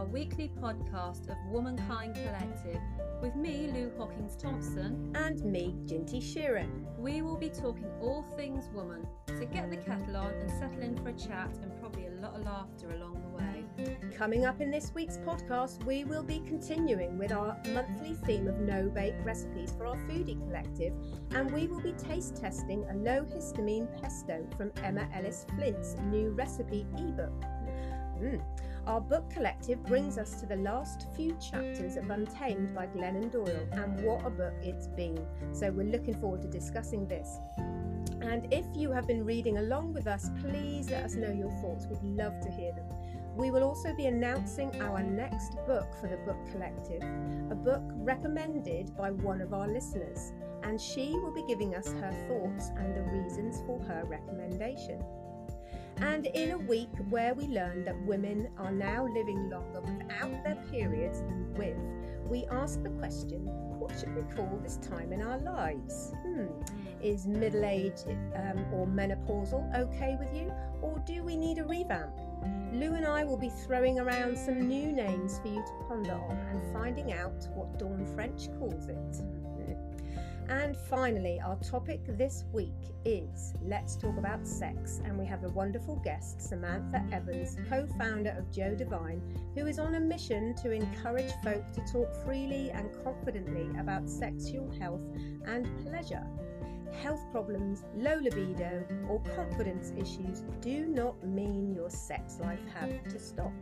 our weekly podcast of Womenkind Collective with me, Lou Hawkins Thompson, and me, Jinty Sheeran. We will be talking all things woman, so get the kettle on and settle in for a chat and probably a lot of laughter along the way. Coming up in this week's podcast, we will be continuing with our monthly theme of no bake recipes for our foodie collective, and we will be taste testing a low histamine pesto from Emma Ellis Flint's new recipe ebook. Mm. Our book collective brings us to the last few chapters of Untamed by Glennon Doyle, and what a book it's been. So, we're looking forward to discussing this. And if you have been reading along with us, please let us know your thoughts. We'd love to hear them. We will also be announcing our next book for the Book Collective, a book recommended by one of our listeners, and she will be giving us her thoughts and the reasons for her recommendation. And in a week where we learn that women are now living longer without their periods than with, we ask the question what should we call this time in our lives? Hmm. Is middle age um, or menopausal okay with you, or do we need a revamp? Lou and I will be throwing around some new names for you to ponder on and finding out what Dawn French calls it. And finally, our topic this week is Let's Talk About Sex. And we have a wonderful guest, Samantha Evans, co founder of Jo Divine, who is on a mission to encourage folk to talk freely and confidently about sexual health and pleasure. Health problems, low libido, or confidence issues do not mean your sex life has to stop.